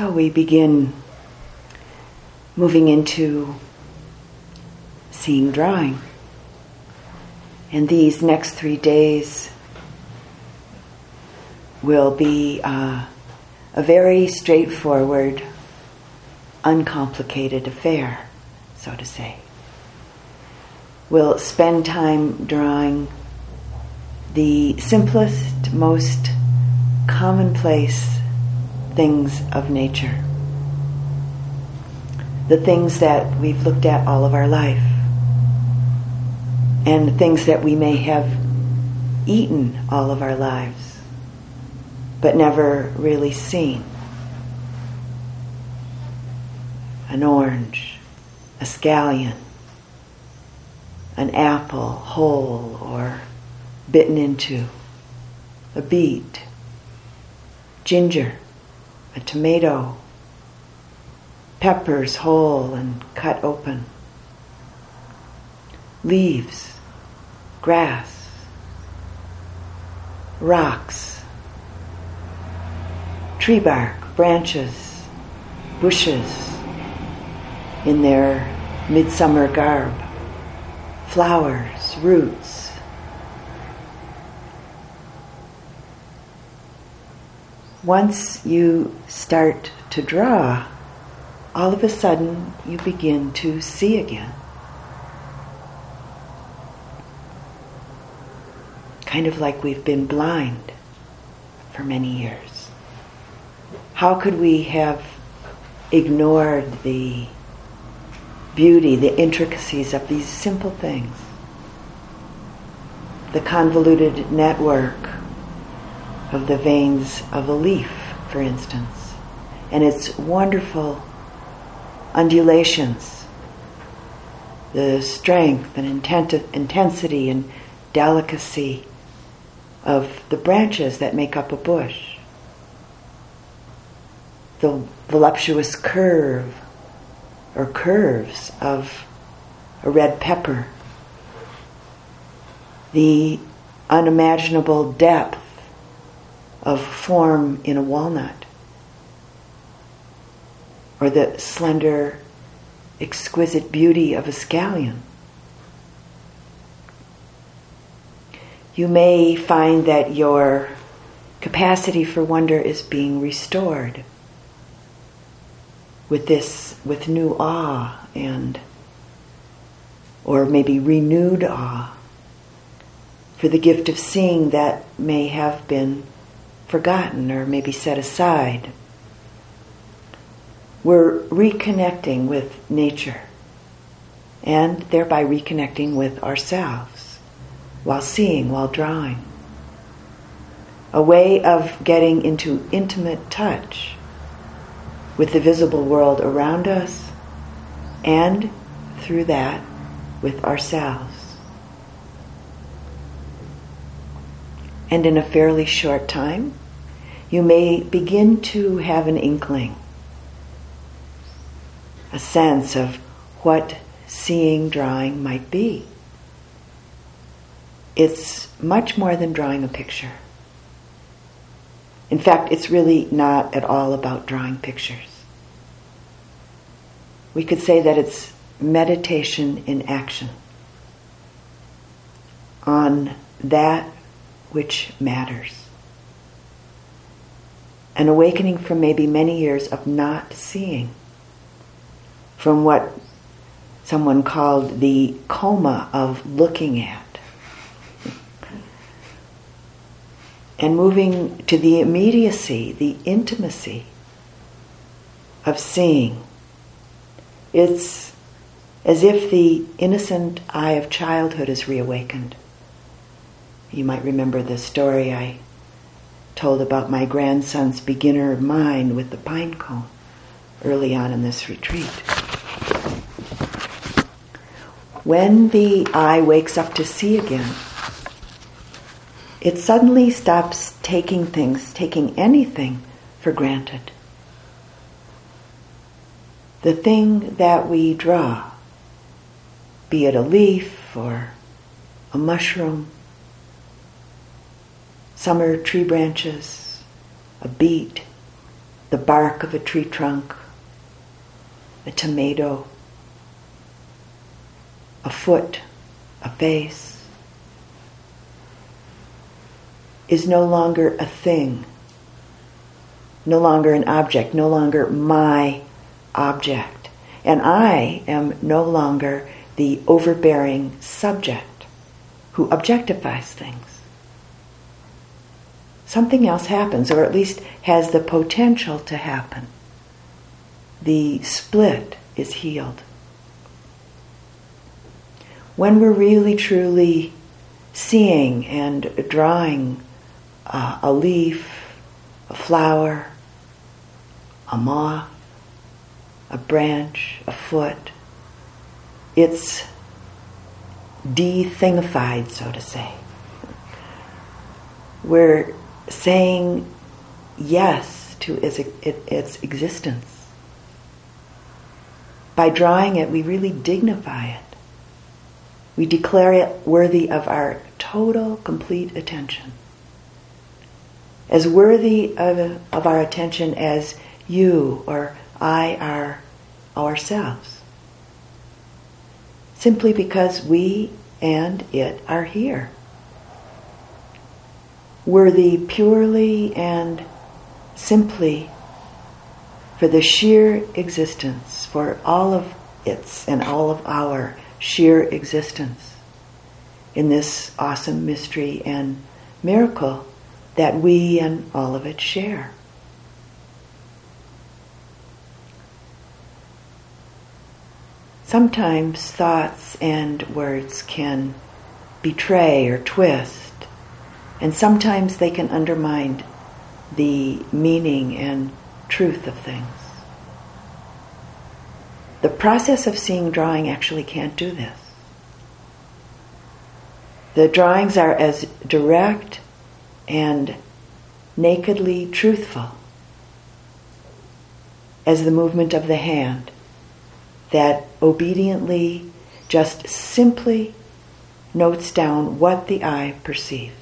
So we begin moving into seeing drawing. And these next three days will be uh, a very straightforward, uncomplicated affair, so to say. We'll spend time drawing the simplest, most commonplace things of nature. The things that we've looked at all of our life. And the things that we may have eaten all of our lives, but never really seen. An orange, a scallion, an apple whole or bitten into, a beet, ginger, a tomato, peppers whole and cut open, leaves, grass, rocks, tree bark, branches, bushes in their midsummer garb, flowers, roots, once you start to draw, all of a sudden you begin to see again. Kind of like we've been blind for many years. How could we have ignored the beauty, the intricacies of these simple things? The convoluted network of the veins of a leaf, for instance, and its wonderful undulations, the strength and intensity and delicacy of the branches that make up a bush, the voluptuous curve or curves of a red pepper, the unimaginable depth of form in a walnut, or the slender, exquisite beauty of a scallion. You may find that your capacity for wonder is being restored with this, with new awe and, or maybe renewed awe for the gift of seeing that may have been forgotten or maybe set aside. We're reconnecting with nature and thereby reconnecting with ourselves while seeing, while drawing. A way of getting into intimate touch with the visible world around us and through that with ourselves. And in a fairly short time, you may begin to have an inkling, a sense of what seeing drawing might be. It's much more than drawing a picture. In fact, it's really not at all about drawing pictures. We could say that it's meditation in action on that which matters an awakening from maybe many years of not seeing, from what someone called the coma of looking at. And moving to the immediacy, the intimacy of seeing. It's as if the innocent eye of childhood is reawakened. You might remember the story I told about my grandson's beginner mind with the pine cone early on in this retreat. When the eye wakes up to see again, it suddenly stops taking things, taking anything for granted. The thing that we draw, be it a leaf or a mushroom summer tree branches, a beet, the bark of a tree trunk, a tomato, a foot, a face, is no longer a thing, no longer an object, no longer my object. And I am no longer the overbearing subject who objectifies things. Something else happens, or at least has the potential to happen. The split is healed. When we're really truly seeing and drawing uh, a leaf, a flower, a moth, a branch, a foot. It's de-thingified, so to say. We're saying yes to its, existence. By drawing it, we really dignify it. We declare it worthy of our total, complete attention. As worthy of, of our attention as you or I are ourselves. Simply because we and it are here. Worthy purely and simply for the sheer existence, for all of its and all of our sheer existence in this awesome mystery and miracle that we and all of it share. Sometimes thoughts and words can betray or twist, and sometimes they can undermine the meaning and truth of things. The process of seeing drawing actually can't do this. The drawings are as direct and nakedly truthful as the movement of the hand that obediently, just simply notes down what the eye perceives.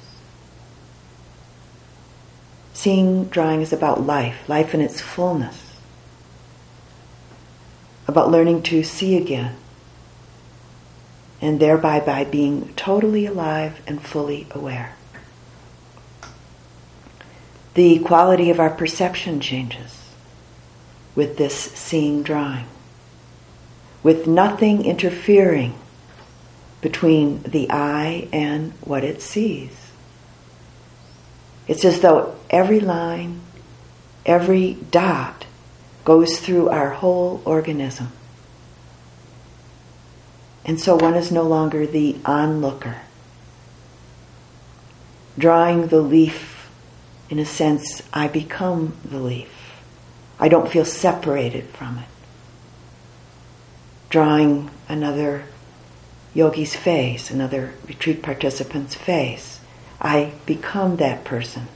Seeing drawing is about life, life in its fullness, about learning to see again, and thereby by being totally alive and fully aware. The quality of our perception changes with this seeing drawing with nothing interfering between the eye and what it sees. It's as though every line, every dot goes through our whole organism. And so one is no longer the onlooker. Drawing the leaf, in a sense, I become the leaf. I don't feel separated from it drawing another yogi's face, another retreat participant's face. I become that person.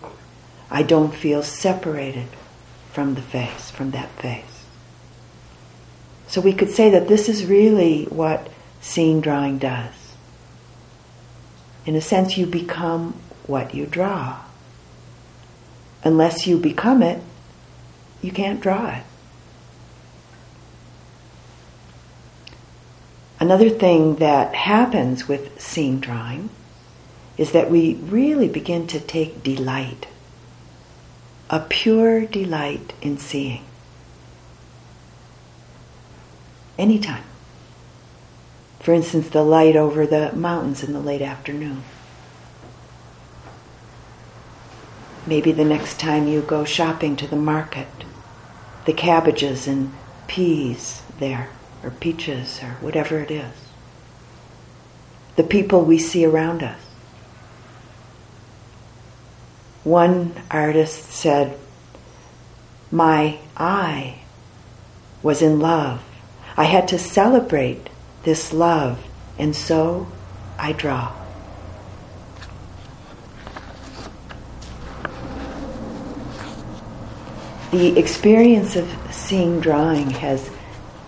I don't feel separated from the face, from that face. So we could say that this is really what seeing drawing does. In a sense, you become what you draw. Unless you become it, you can't draw it. Another thing that happens with seeing drawing is that we really begin to take delight, a pure delight in seeing. Anytime. For instance, the light over the mountains in the late afternoon. Maybe the next time you go shopping to the market, the cabbages and peas there or peaches or whatever it is. The people we see around us. One artist said, My eye was in love. I had to celebrate this love, and so I draw. The experience of seeing drawing has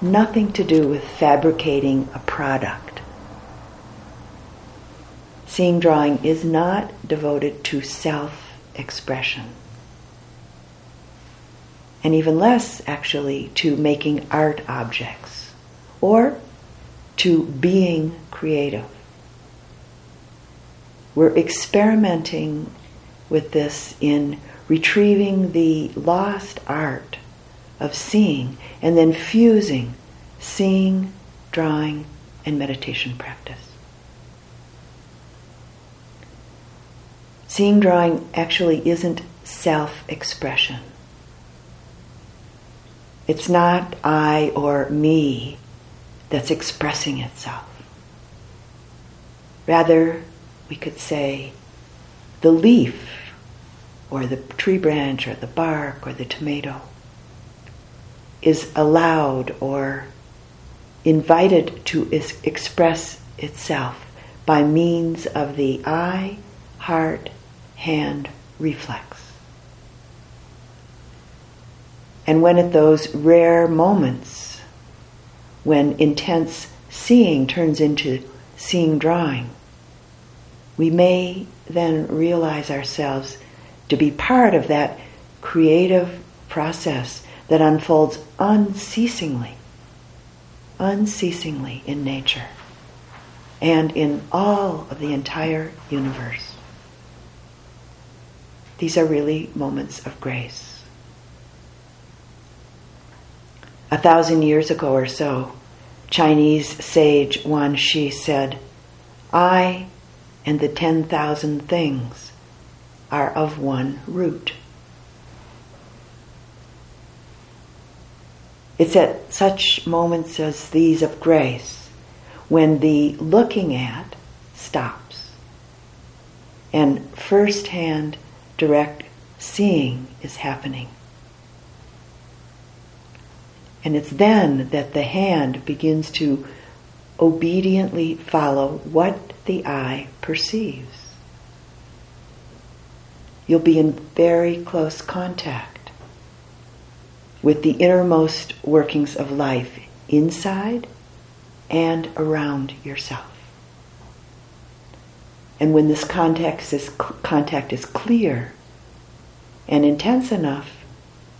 nothing to do with fabricating a product. Seeing drawing is not devoted to self expression. and even less actually to making art objects or to being creative. We're experimenting with this in retrieving the lost art of seeing and then fusing seeing, drawing, and meditation practice. Seeing drawing actually isn't self expression. It's not I or me that's expressing itself. Rather, we could say the leaf or the tree branch or the bark or the tomato is allowed or invited to is- express itself by means of the eye, heart, hand reflex. And when at those rare moments, when intense seeing turns into seeing drawing, we may then realize ourselves to be part of that creative process that unfolds unceasingly, unceasingly in nature and in all of the entire universe. These are really moments of grace. A thousand years ago or so, Chinese sage Wan Shi said, I and the ten thousand things are of one root. It's at such moments as these of grace when the looking at stops and firsthand hand direct seeing is happening. And it's then that the hand begins to obediently follow what the eye perceives. You'll be in very close contact with the innermost workings of life inside and around yourself. And when this contact is, contact is clear and intense enough,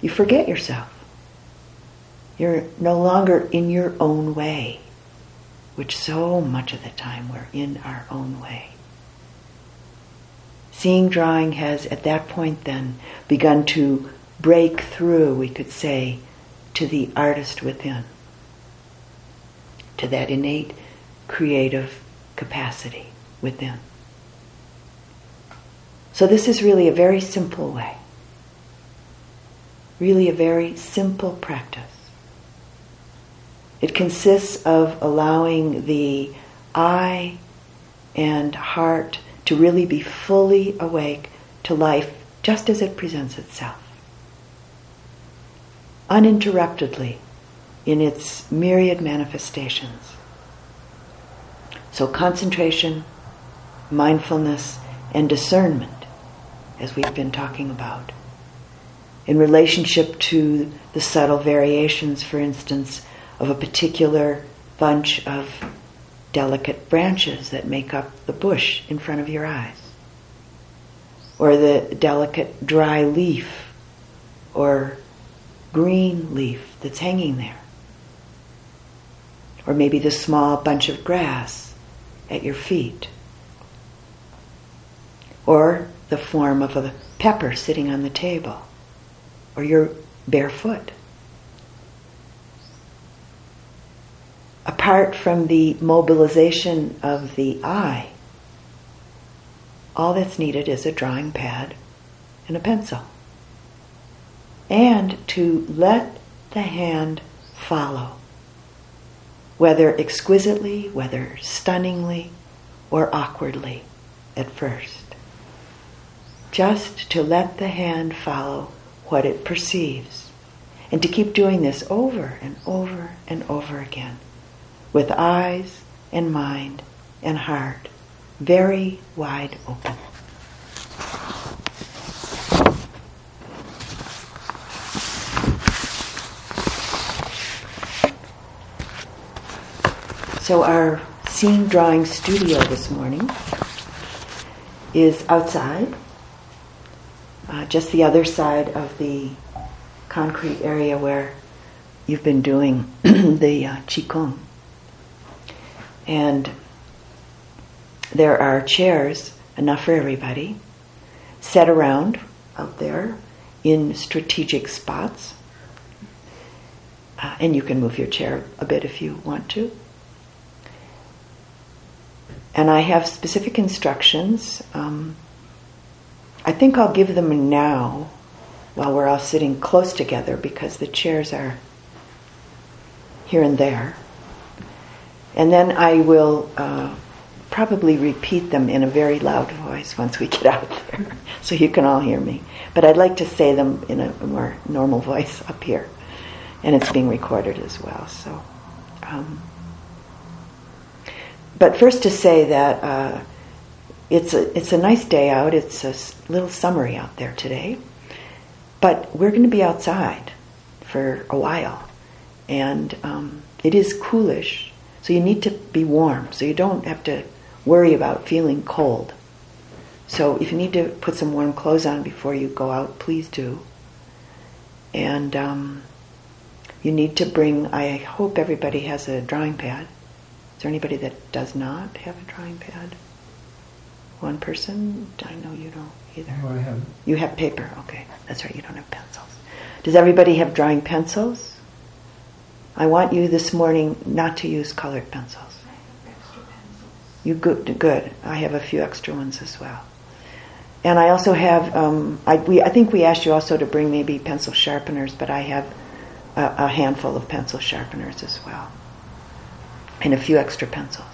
you forget yourself. You're no longer in your own way, which so much of the time we're in our own way. Seeing drawing has, at that point, then begun to break through, we could say, to the artist within, to that innate creative capacity within. So, this is really a very simple way, really a very simple practice. It consists of allowing the eye and heart to really be fully awake to life just as it presents itself. Uninterruptedly in its myriad manifestations. So, concentration, mindfulness, and discernment as we've been talking about. In relationship to the subtle variations, for instance, of a particular bunch of delicate branches that make up the bush in front of your eyes, or the delicate dry leaf or green leaf that's hanging there, or maybe the small bunch of grass at your feet, or the form of a pepper sitting on the table or your bare foot. Apart from the mobilization of the eye, all that's needed is a drawing pad and a pencil. And to let the hand follow, whether exquisitely, whether stunningly, or awkwardly at first just to let the hand follow what it perceives. And to keep doing this over and over and over again with eyes and mind and heart very wide open. So, our seeing drawing studio this morning is outside uh, just the other side of the concrete area where you've been doing the uh, Qigong. And there are chairs, enough for everybody, set around out there in strategic spots. Uh, and you can move your chair a bit if you want to. And I have specific instructions. Um, I think I'll give them now while we're all sitting close together because the chairs are here and there. And then I will uh, probably repeat them in a very loud voice once we get out there so you can all hear me. But I'd like to say them in a more normal voice up here. And it's being recorded as well. So. Um, but first to say that uh, it's a it's a nice day out. It's a little summery out there today, but we're going to be outside for a while, and um, it is coolish. So you need to be warm. So you don't have to worry about feeling cold. So if you need to put some warm clothes on before you go out, please do. And um, you need to bring. I hope everybody has a drawing pad is there anybody that does not have a drawing pad? One person? I know you don't either. No, I have. You have paper, okay. That's right, you don't have pencils. Does everybody have drawing pencils? I want you this morning not to use colored pencils. You good? Good. I have a few extra ones as well. And I also have. Um, I, we, I think we asked you also to bring maybe pencil sharpeners, but I have a, a handful of pencil sharpeners as well and a few extra pencils.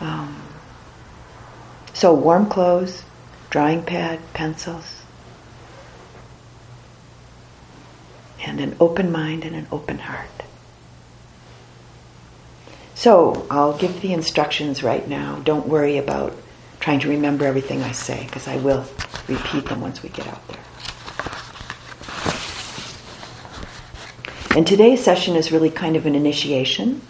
Um, so, warm clothes, drawing pad, pencils, and an open mind and an open heart. So, I'll give the instructions right now. Don't worry about trying to remember everything I say, because I will repeat them once we get out there. And today's session is really kind of an initiation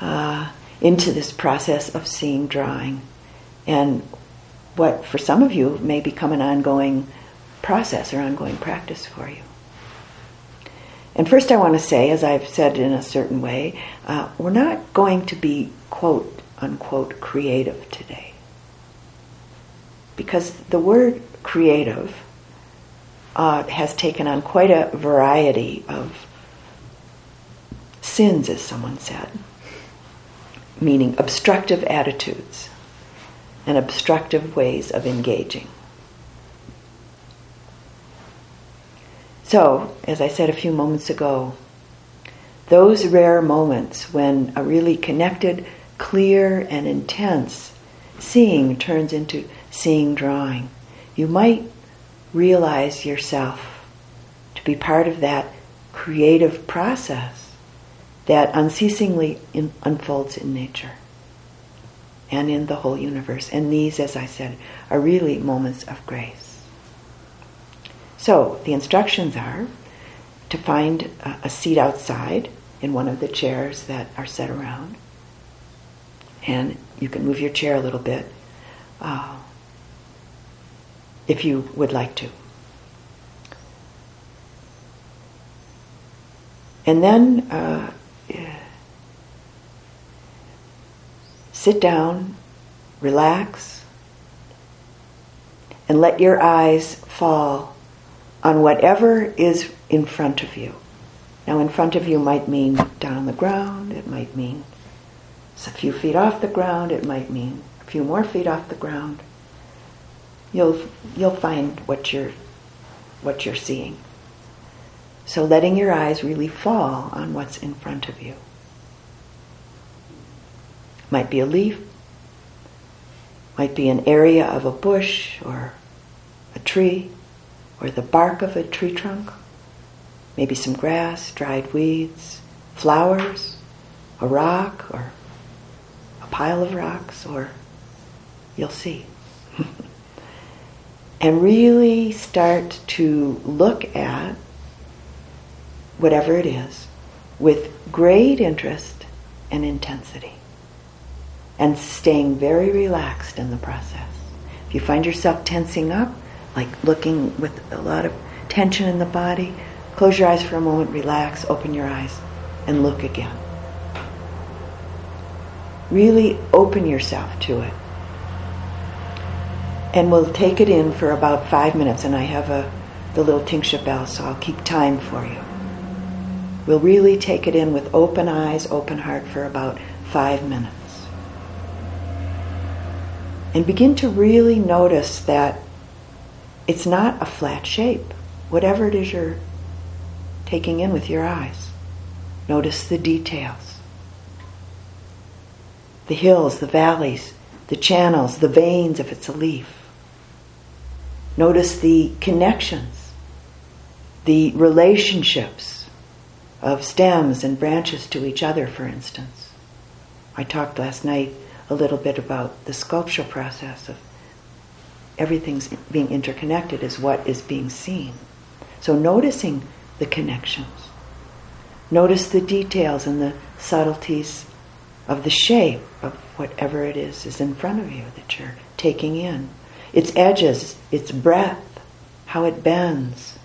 uh, into this process of seeing drawing. And what for some of you may become an ongoing process or ongoing practice for you. And first, I want to say, as I've said in a certain way, uh, we're not going to be quote unquote creative today. Because the word creative uh, has taken on quite a variety of sins, as someone said, meaning obstructive attitudes and obstructive ways of engaging. So, as I said a few moments ago, those rare moments when a really connected, clear, and intense seeing turns into seeing drawing, you might realize yourself to be part of that creative process that unceasingly in, unfolds in nature and in the whole universe. And these, as I said, are really moments of grace. So the instructions are to find a, seat outside in one of the chairs that are set around. And you can move your chair a little bit. Uh, if you would like to. And then uh, sit down, relax, and let your eyes fall on whatever is in front of you. Now, in front of you might mean down on the ground, it might mean a few feet off the ground, it might mean a few more feet off the ground you'll you'll find what you're what you're seeing. So letting your eyes really fall on what's in front of you. Might be a leaf, might be an area of a bush or a tree or the bark of a tree trunk, maybe some grass, dried weeds, flowers, a rock or a pile of rocks, or you'll see. and really start to look at whatever it is with great interest and intensity and staying very relaxed in the process. If you find yourself tensing up, like looking with a lot of tension in the body, close your eyes for a moment, relax, open your eyes, and look again. Really open yourself to it. And we'll take it in for about five minutes, and I have a the little Tingsha bell, so I'll keep time for you. We'll really take it in with open eyes, open heart for about five minutes. And begin to really notice that it's not a flat shape, whatever it is you're taking in with your eyes. Notice the details the hills, the valleys, the channels, the veins if it's a leaf. Notice the connections, the relationships of stems and branches to each other, for instance. I talked last night a little bit about the sculptural process of everything's being interconnected is what is being seen. So noticing the connections. Notice the details and the subtleties of the shape of whatever it is is in front of you that you're taking in. Its edges, its breadth, how it bends.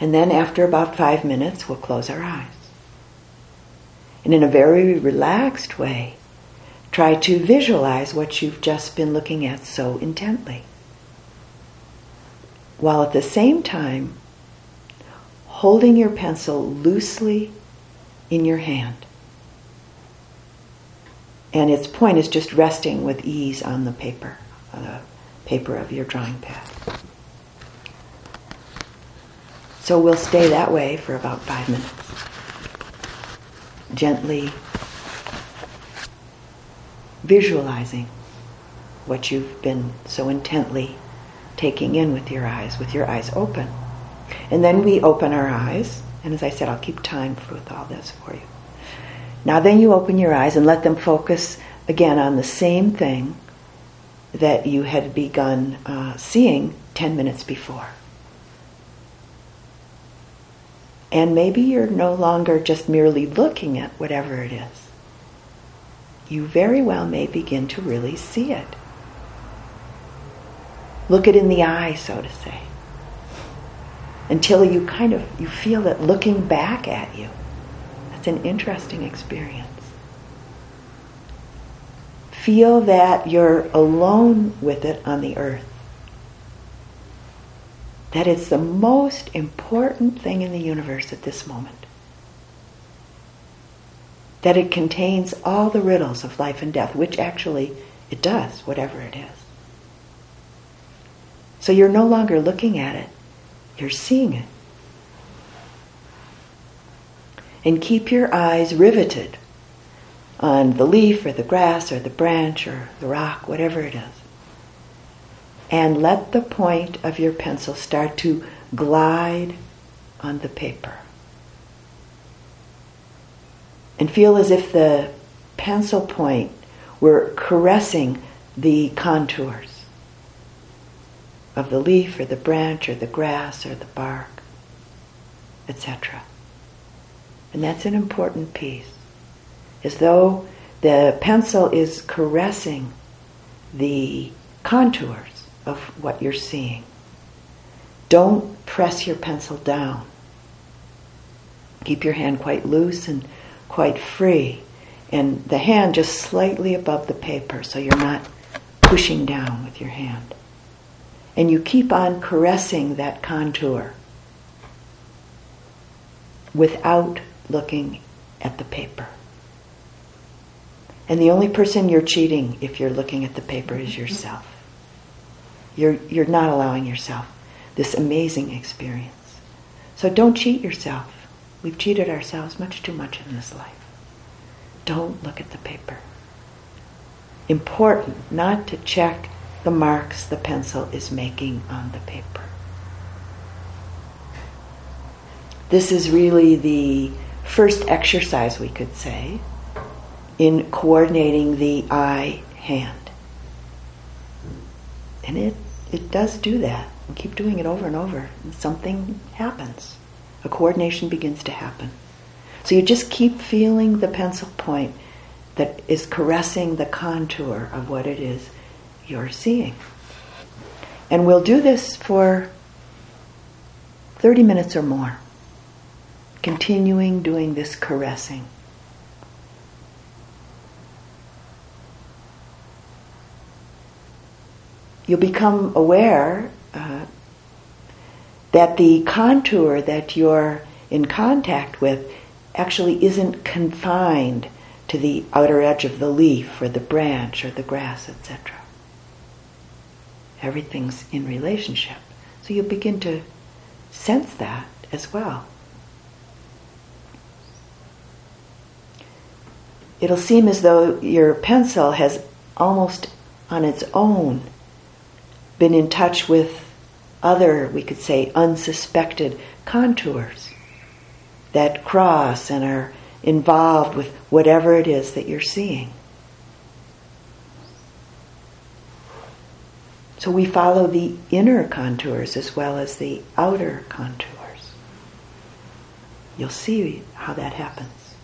And then after about five minutes, we'll close our eyes. And in a very relaxed way, try to visualize what you've just been looking at so intently. While at the same time, holding your pencil loosely in your hand. And its point is just resting with ease on the paper, on the paper of your drawing pad. So we'll stay that way for about five minutes. Gently visualizing what you've been so intently taking in with your eyes, with your eyes open. And then we open our eyes, and as I said, I'll keep time with all this for you. Now, then you open your eyes and let them focus again on the same thing that you had begun uh, seeing 10 minutes before. And maybe you're no longer just merely looking at whatever it is. You very well may begin to really see it. Look it in the eye, so to say until you kind of you feel it looking back at you. That's an interesting experience. Feel that you're alone with it on the earth. That it's the most important thing in the universe at this moment. That it contains all the riddles of life and death, which actually it does, whatever it is. So you're no longer looking at it, you're seeing it. And keep your eyes riveted on the leaf or the grass or the branch or the rock, whatever it is. And let the point of your pencil start to glide on the paper. And feel as if the pencil point were caressing the contours of the leaf or the branch or the grass or the bark, etc. And that's an important piece. As though the pencil is caressing the contours of what you're seeing. Don't press your pencil down. Keep your hand quite loose and quite free, and the hand just slightly above the paper so you're not pushing down with your hand and you keep on caressing that contour without looking at the paper. And the only person you're cheating if you're looking at the paper is yourself. You're, you're not allowing yourself this amazing experience. So don't cheat yourself. We've cheated ourselves much too much in this life. Don't look at the paper. Important not to check the marks the pencil is making on the paper. This is really the first exercise, we could say, in coordinating the eye hand. And it, it does do that. We keep doing it over and over, and something happens. A coordination begins to happen. So you just keep feeling the pencil point that is caressing the contour of what it is you're seeing. And we'll do this for 30 minutes or more, continuing doing this caressing. You'll become aware uh, that the contour that you're in contact with actually isn't confined to the outer edge of the leaf or the branch or the grass, etc. Everything's in relationship. So you begin to sense that as well. It'll seem as though your pencil has almost on its own been in touch with other, we could say, unsuspected contours that cross and are involved with whatever it is that you're seeing. So we follow the inner contours as well as the outer contours. You'll see how that happens.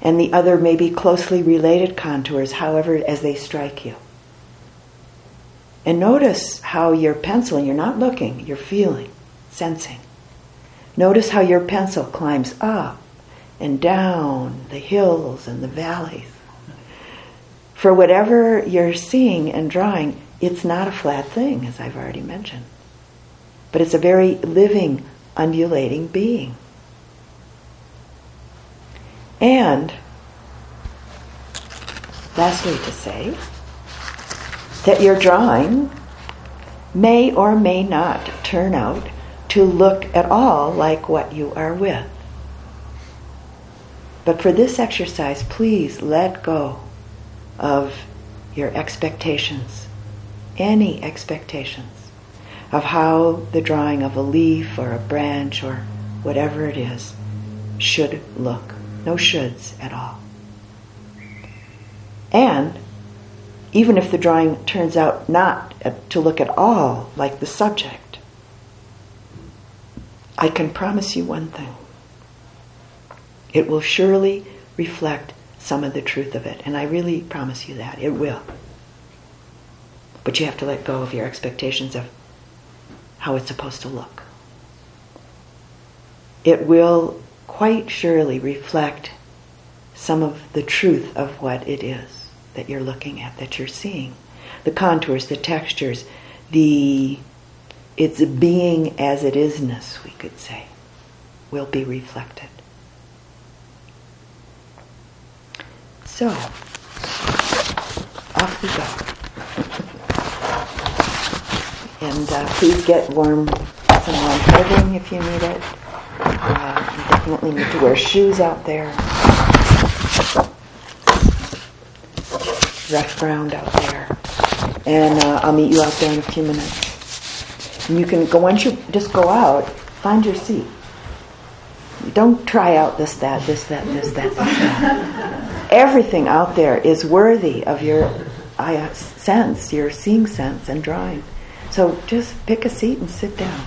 And the other may be closely related contours, however, as they strike you. And notice how your pencil, you're not looking, you're feeling, sensing. Notice how your pencil climbs up and down the hills and the valleys. For whatever you're seeing and drawing, it's not a flat thing, as I've already mentioned. But it's a very living, undulating being. And, lastly, to say, that your drawing may or may not turn out to look at all like what you are with. But for this exercise, please let go of your expectations, any expectations of how the drawing of a leaf or a branch or whatever it is should look. No shoulds at all. And even if the drawing turns out not to look at all like the subject, I can promise you one thing. It will surely reflect some of the truth of it, and I really promise you that. It will. But you have to let go of your expectations of how it's supposed to look. It will quite surely reflect some of the truth of what it is that you're looking at, that you're seeing. The contours, the textures, the its being as it isness, we could say, will be reflected. So, off we go. and uh, please get warm, some warm clothing if you need it. Uh, you definitely need to wear shoes out there. Rough ground out there. And uh, I'll meet you out there in a few minutes. And you can go, once you just go out, find your seat. Don't try out this, that, this, that, this, that, that. Everything out there is worthy of your uh, sense, your seeing sense and drawing. So just pick a seat and sit down.